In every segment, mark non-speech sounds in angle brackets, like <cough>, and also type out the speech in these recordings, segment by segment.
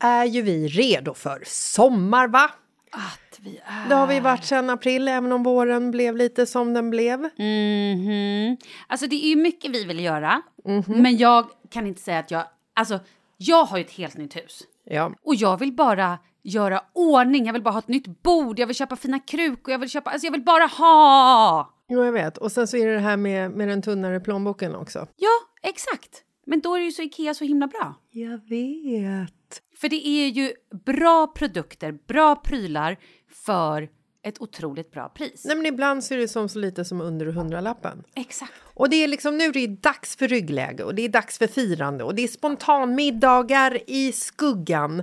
är ju vi redo för sommar, va? Att vi är... Det har vi varit sedan april, även om våren blev lite som den blev. Mhm. Alltså det är ju mycket vi vill göra, men jag kan inte säga att jag... Alltså, jag har ju ett helt nytt hus. Ja. Och jag vill bara göra ordning, jag vill bara ha ett nytt bord, jag vill köpa fina krukor, jag vill köpa... Alltså jag vill bara ha! Jo, jag vet. Och sen så är det det här med, med den tunnare plånboken också. Ja, exakt. Men då är ju så Ikea så himla bra. Jag vet. För det är ju bra produkter, bra prylar för ett otroligt bra pris. Nej, men ibland så är det som så lite som under hundralappen. Exakt. Och det är liksom nu är det dags för ryggläge och det är dags för firande och det är spontanmiddagar i skuggan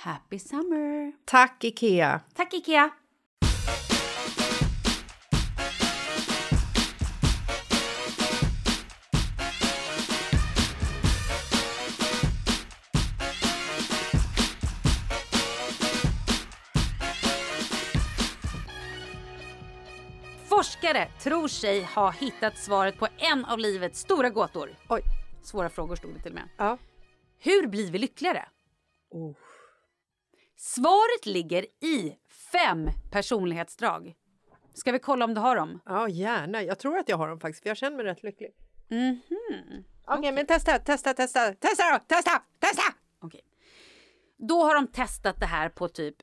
Happy summer! Tack, Ikea! Tack Ikea! Forskare tror sig ha hittat svaret på en av livets stora gåtor. Oj. Svåra frågor stod det till och med. Ja. Hur blir vi lyckligare? Oh. Svaret ligger i fem personlighetsdrag. Ska vi kolla om du har dem? ja, gärna. Jag tror att jag har dem faktiskt, för jag känner mig rätt lycklig. Mhm. Okej, men testa, testa, testa, testa då, testa, testa! Okej. Då har de testat det här på typ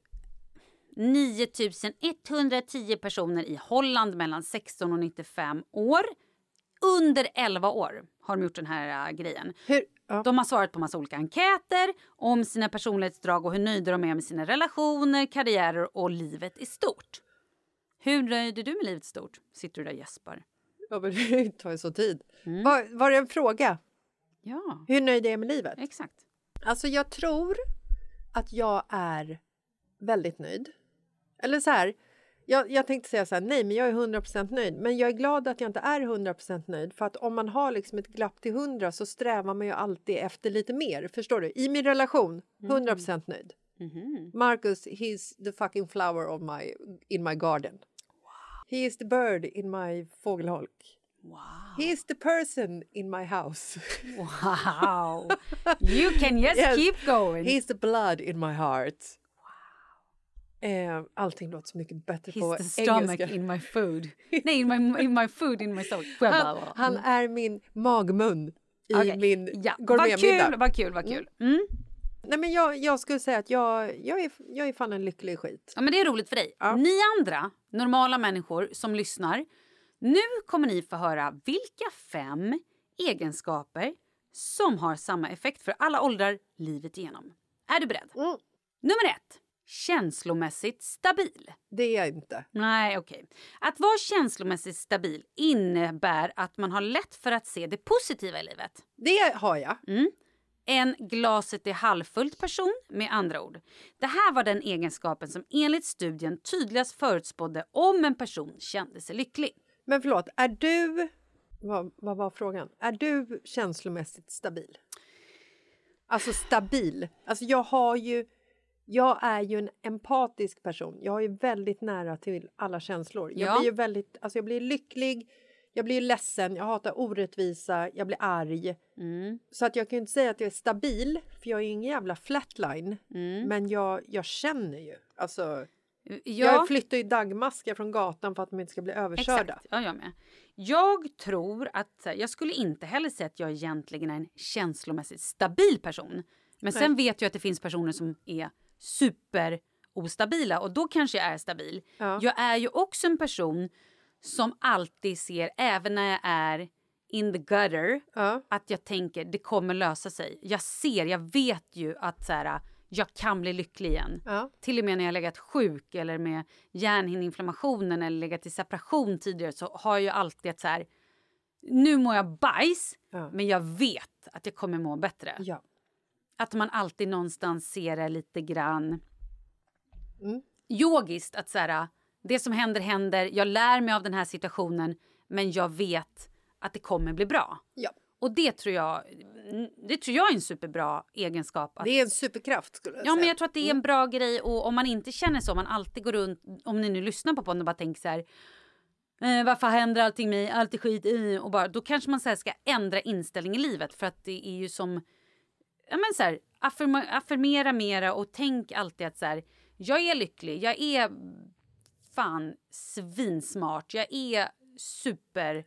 9110 personer i Holland mellan 16 och 95 år. Under 11 år har de gjort den här äh, grejen. Hur? Ja. De har svarat på massa olika enkäter om sina personlighetsdrag och hur nöjda de är med sina relationer, karriärer och livet i stort. Hur nöjd är du med livet i stort? Sitter du där och gäspar? Ja, men <laughs> det tar ju så tid. Var, var det en fråga? Ja, Hur nöjd är jag med livet? exakt. Alltså, jag tror att jag är väldigt nöjd. Eller så här, jag, jag tänkte säga så här, nej, men jag är 100% nöjd. Men jag är glad att jag inte är 100% nöjd. För att om man har liksom ett glapp till 100 så strävar man ju alltid efter lite mer. Förstår du? I min relation, 100% nöjd. Mhm. Marcus, he's the fucking flower of my, in my garden. He is the bird in my fågelholk. Wow. He is the person in my house. Wow! You can just <laughs> Yes. keep going. He's the blood in my heart. Eh, allting låter så mycket bättre på He's the stomach engelska. in my <laughs> food. Nej, in my, in my food in my stomach. Han, han är min magmun i Okej, min ja. Vad gourmetmiddag. kul, vad kul, vad kul. Mm. Nej, men jag, jag skulle säga att jag, jag, är, jag är fan en lycklig skit. Ja, men det är roligt för dig. Ja. Ni andra, normala människor som lyssnar, nu kommer ni få höra vilka fem egenskaper som har samma effekt för alla åldrar livet igenom. Är du beredd? Mm. Nummer ett. Känslomässigt stabil. Det är jag inte. Nej, okej. Att vara känslomässigt stabil innebär att man har lätt för att se det positiva i livet. Det har jag. En glaset är halvfullt person med andra ord. Det här var den egenskapen som enligt studien tydligast förutspådde om en person kände sig lycklig. Men förlåt, är du... Vad, vad var frågan? Är du känslomässigt stabil? Alltså stabil. Alltså jag har ju... Jag är ju en empatisk person. Jag är väldigt nära till alla känslor. Jag Ja. blir ju väldigt... Alltså jag blir lycklig, jag blir ledsen, jag hatar orättvisa, jag blir arg. Mm. Så att jag kan ju inte säga att jag är stabil, för jag är ju ingen jävla flatline. Mm. Men jag, jag känner ju. Alltså, Ja, Jag flyttar ju dagmaskar från gatan för att de inte ska bli överkörda. exakt. Ja, jag med. Jag tror att... Jag skulle inte heller säga att jag egentligen är en känslomässigt stabil person. Men sen vet jag att det finns personer som är super ostabila och då kanske jag är stabil. Ja. Jag är ju också en person som alltid ser, även när jag är in the gutter, Ja. att jag tänker det kommer lösa sig. Jag ser, jag vet ju att så här, jag kan bli lycklig igen. Ja. Till och med när jag legat sjuk eller med hjärnhinneinflammationen eller legat i separation tidigare så har jag alltid ett så här, nu mår jag bajs Ja. men jag vet att jag kommer må bättre. Ja. Att man alltid någonstans ser det lite grann Mm. yogiskt. Att så här, det som händer händer, jag lär mig av den här situationen men jag vet att det kommer bli bra. ja. Och det tror jag, det tror jag är en superbra egenskap. Att, Det är en superkraft skulle jag ja, men jag tror att det är en bra grej och om man inte känner så, om man alltid går runt, om ni nu lyssnar på podden och bara tänker så här Eh, varför händer allting mig? Allt är skit. Eh, och bara, då kanske man så ska ändra inställning i livet. För att det är ju som... Ja, men så här, affirma, affirmera mera och tänk alltid att så här, jag är lycklig. Jag är fan svinsmart. Jag är superrik.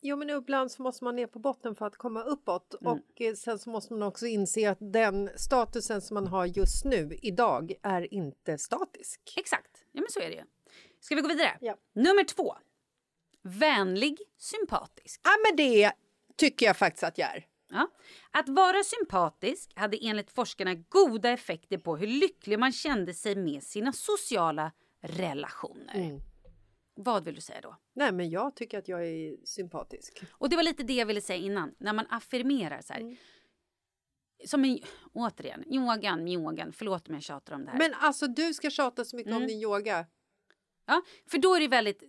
Jo, men ibland så måste man ner på botten för att komma uppåt. Mm. Och eh, sen så måste man också inse att den statusen som man har just nu, idag, är inte statisk. Exakt. Ja, men så är det ju. Ska vi gå vidare? Ja. Nummer två. Vänlig, sympatisk. Ja, men det tycker jag faktiskt att jag är. Ja. Att vara sympatisk hade enligt forskarna goda effekter på hur lycklig man kände sig med sina sociala relationer. Mm. Vad vill du säga då? Nej, men jag tycker att jag är sympatisk. Och det var lite det jag ville säga innan. När man affirmerar så här. Som en, återigen, yogan, yogan. Förlåt om jag tjatar om det här. Men alltså, du ska tjata så mycket Mm. om din yoga. Ja, för då är det väldigt...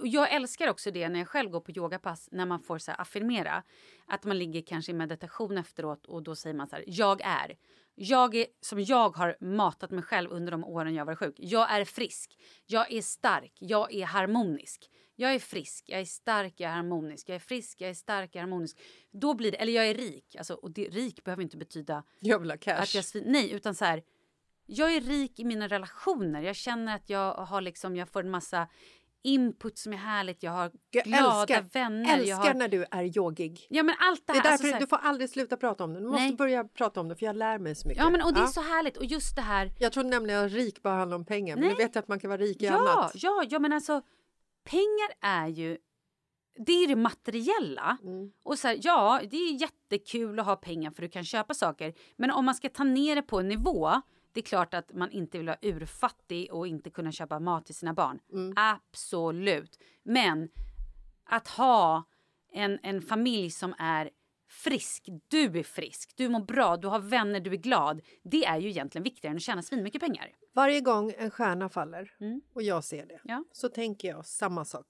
Och jag älskar också det när jag själv går på yogapass när man får så affirmera. Att man ligger kanske i meditation efteråt och då säger man så här, jag är. Jag är som jag har matat mig själv under de åren jag var sjuk. Jag är frisk. Jag är stark. Jag är harmonisk. Jag är frisk, jag är stark, jag är harmonisk. Jag är frisk, jag är stark, jag är harmonisk. Då blir det, eller jag är rik. Alltså, och det, rik behöver inte betyda Jag vill ha cash. att jag Nej, utan så här. Jag är rik i mina relationer. Jag känner att jag har liksom, jag får en massa input som är härligt. Jag har jag glada älskar, vänner. älskar jag har, när du är yogig. ja, men allt det Det här. är alltså därför så här- du får aldrig sluta prata om det. Du måste Nej. börja prata om det för jag lär mig så mycket. ja, men, och det är så härligt. Och just det här. Jag trodde nämligen att rik bara handlar om pengar. Men Nej. nu vet jag att man kan vara rik i Ja, annat. ja, ja, men alltså pengar är ju det är det materiella. Mm. Och så här, ja, det är jättekul att ha pengar för du kan köpa saker. Men om man ska ta ner det på en nivå. Det är klart att man inte vill vara urfattig och inte kunna köpa mat till sina barn. Mm. Absolut. Men att ha en, en familj som är frisk, du är frisk, du mår bra, du har vänner, du är glad. Det är ju egentligen viktigare än att tjäna svinmycket pengar. Varje gång en stjärna faller Mm. och jag ser det Ja. så tänker jag samma sak.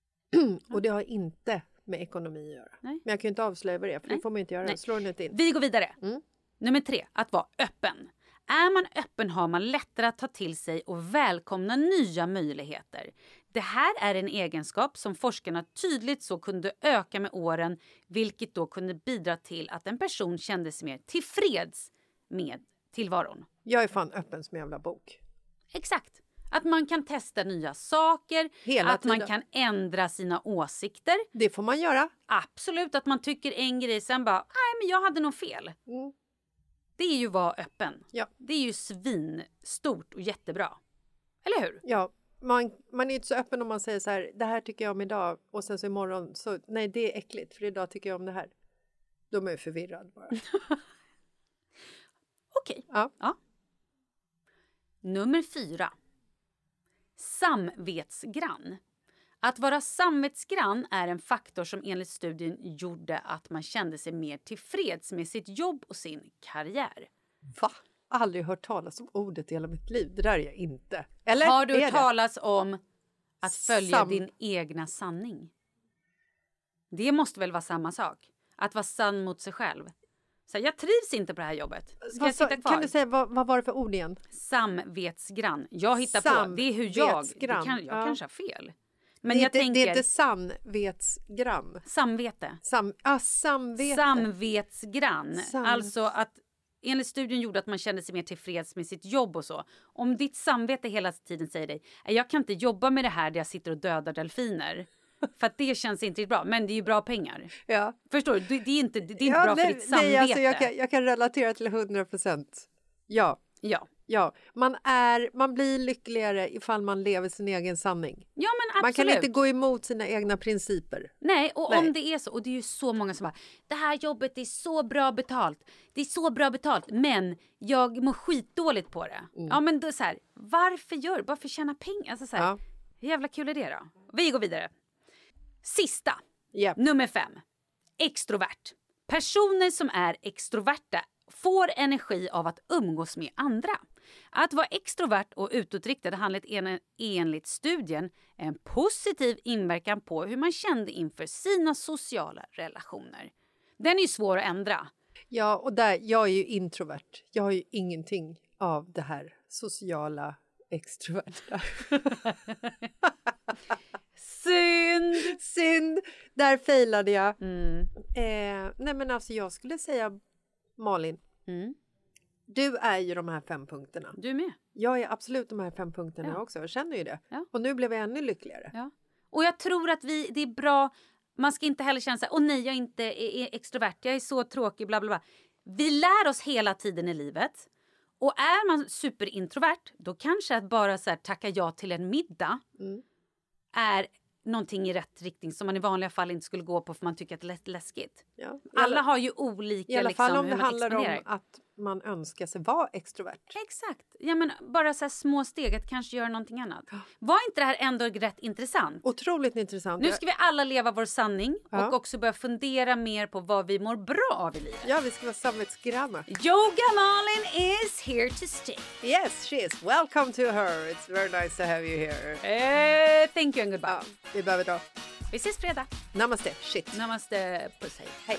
<clears throat> och det har inte med ekonomi att göra. Nej. Men jag kan ju inte avslöja vad det är för Nej. det får man inte göra. Nej. Slår inte in. Vi går vidare. Mm. Nummer tre, att vara öppen. Är man öppen har man lättare att ta till sig och välkomna nya möjligheter. Det här är en egenskap som forskarna tydligt så kunde öka med åren vilket då kunde bidra till att en person kände sig mer tillfreds med tillvaron. Jag är fan öppen som jävla bok. Exakt. Att man kan testa nya saker, Hela att man tiden. kan ändra sina åsikter. Det får man göra. Absolut att man tycker en grej sen bara, nej men jag hade nog fel. Mm. Det är ju att vara öppen. Ja. Det är ju svinstort och jättebra. Eller hur? Ja, man, man är inte så öppen om man säger så här, det här tycker jag om idag och sen så imorgon så, nej det är äckligt för idag tycker jag om det här. Då är man ju förvirrad bara. <laughs> Ja. Nummer fyra. Samvetsgrann. Att vara samvetsgrann är en faktor som enligt studien gjorde att man kände sig mer tillfreds med sitt jobb och sin karriär. Va? Aldrig hört talas om ordet i hela mitt liv. Det där är jag inte. Eller? Har du hört talas om att följa Sam- din egna sanning? Det måste väl vara samma sak? Att vara sann mot sig själv. Så jag trivs inte på det här jobbet. Ska jag sitta kvar? Kan du säga vad, vad var det för ord igen? Samvetsgrann. Jag hittar på. Det är hur jag... Det Samvetsgrann, kan, jag ja. kanske har fel. Men det, är jag inte, tänker... det är inte samvetsgrann. Samvete. Sam, ah, samvete. Samvetsgrann. Sam- Alltså att enligt studien gjorde att man kände sig mer tillfreds med sitt jobb och så. Om ditt samvete hela tiden säger dig "Nej, jag kan inte jobba med det här där jag sitter och dödar delfiner. <laughs> För att det känns inte bra, men det är ju bra pengar. ja. Förstår du? Det, det är inte, det är inte ja, bra nej, för ditt samvete. Nej, alltså jag, kan, jag kan relatera till 100 procent. Ja, Ja. Ja. Man, är, man blir lyckligare ifall man lever sin egen sanning. ja, men Man kan absolut. inte gå emot sina egna principer. Nej, och Nej. om det är så, och det är ju så många som bara det här jobbet är så bra betalt, det är så bra betalt, men jag mår skitdåligt på det. Mm. Ja, men då så här, varför gör du Bara för att tjäna pengar? Alltså så här, Ja. Hur jävla kul är det då? Vi går vidare. Sista, Japp. nummer fem. Extrovert. Personer som är extroverta får energi av att umgås med andra. Att vara extrovert och utåtriktad handlar en- enligt studien en positiv inverkan på hur man kände inför sina sociala relationer. Den är ju svår att ändra. Ja, och där, jag är ju introvert. Jag har ju ingenting av det här sociala extroverta. Synd! Synd! Där failade jag. Mm. Eh, nej, men alltså jag skulle säga Malin, Mm. Du är ju de här fem punkterna. Du med. Jag är absolut de här fem punkterna Ja. också. Jag känner ju det. Ja. Och nu blev jag ännu lyckligare. Ja. Och jag tror att vi, det är bra, man ska inte heller känna så här, åh nej jag är inte är, extrovert, jag är så tråkig, bla bla bla. Vi lär oss hela tiden i livet. Och är man superintrovert, då kanske att bara så här, tacka ja till en middag Mm. är någonting i rätt riktning som man i vanliga fall inte skulle gå på för man tycker att det är läskigt. Ja. Alla alla, har ju olika I alla liksom, fall om det handlar om att man önskar sig vara extrovert. Exakt. Ja, men bara så små steg att kanske göra någonting annat. Var inte det här ändå rätt intressant? Otroligt intressant. Nu ska vi alla leva vår sanning Ja. och också börja fundera mer på vad vi mår bra av i livet. Ja, vi ska vara samvetsgranna. Yoga Malin is here to stay. Yes, she is. Welcome to her. It's very nice to have you here. Eh, thank you and goodbye. Ja, vi behöver dra. Vi ses fredag. Namaste. Shit. Namaste. Puss hej. Hej.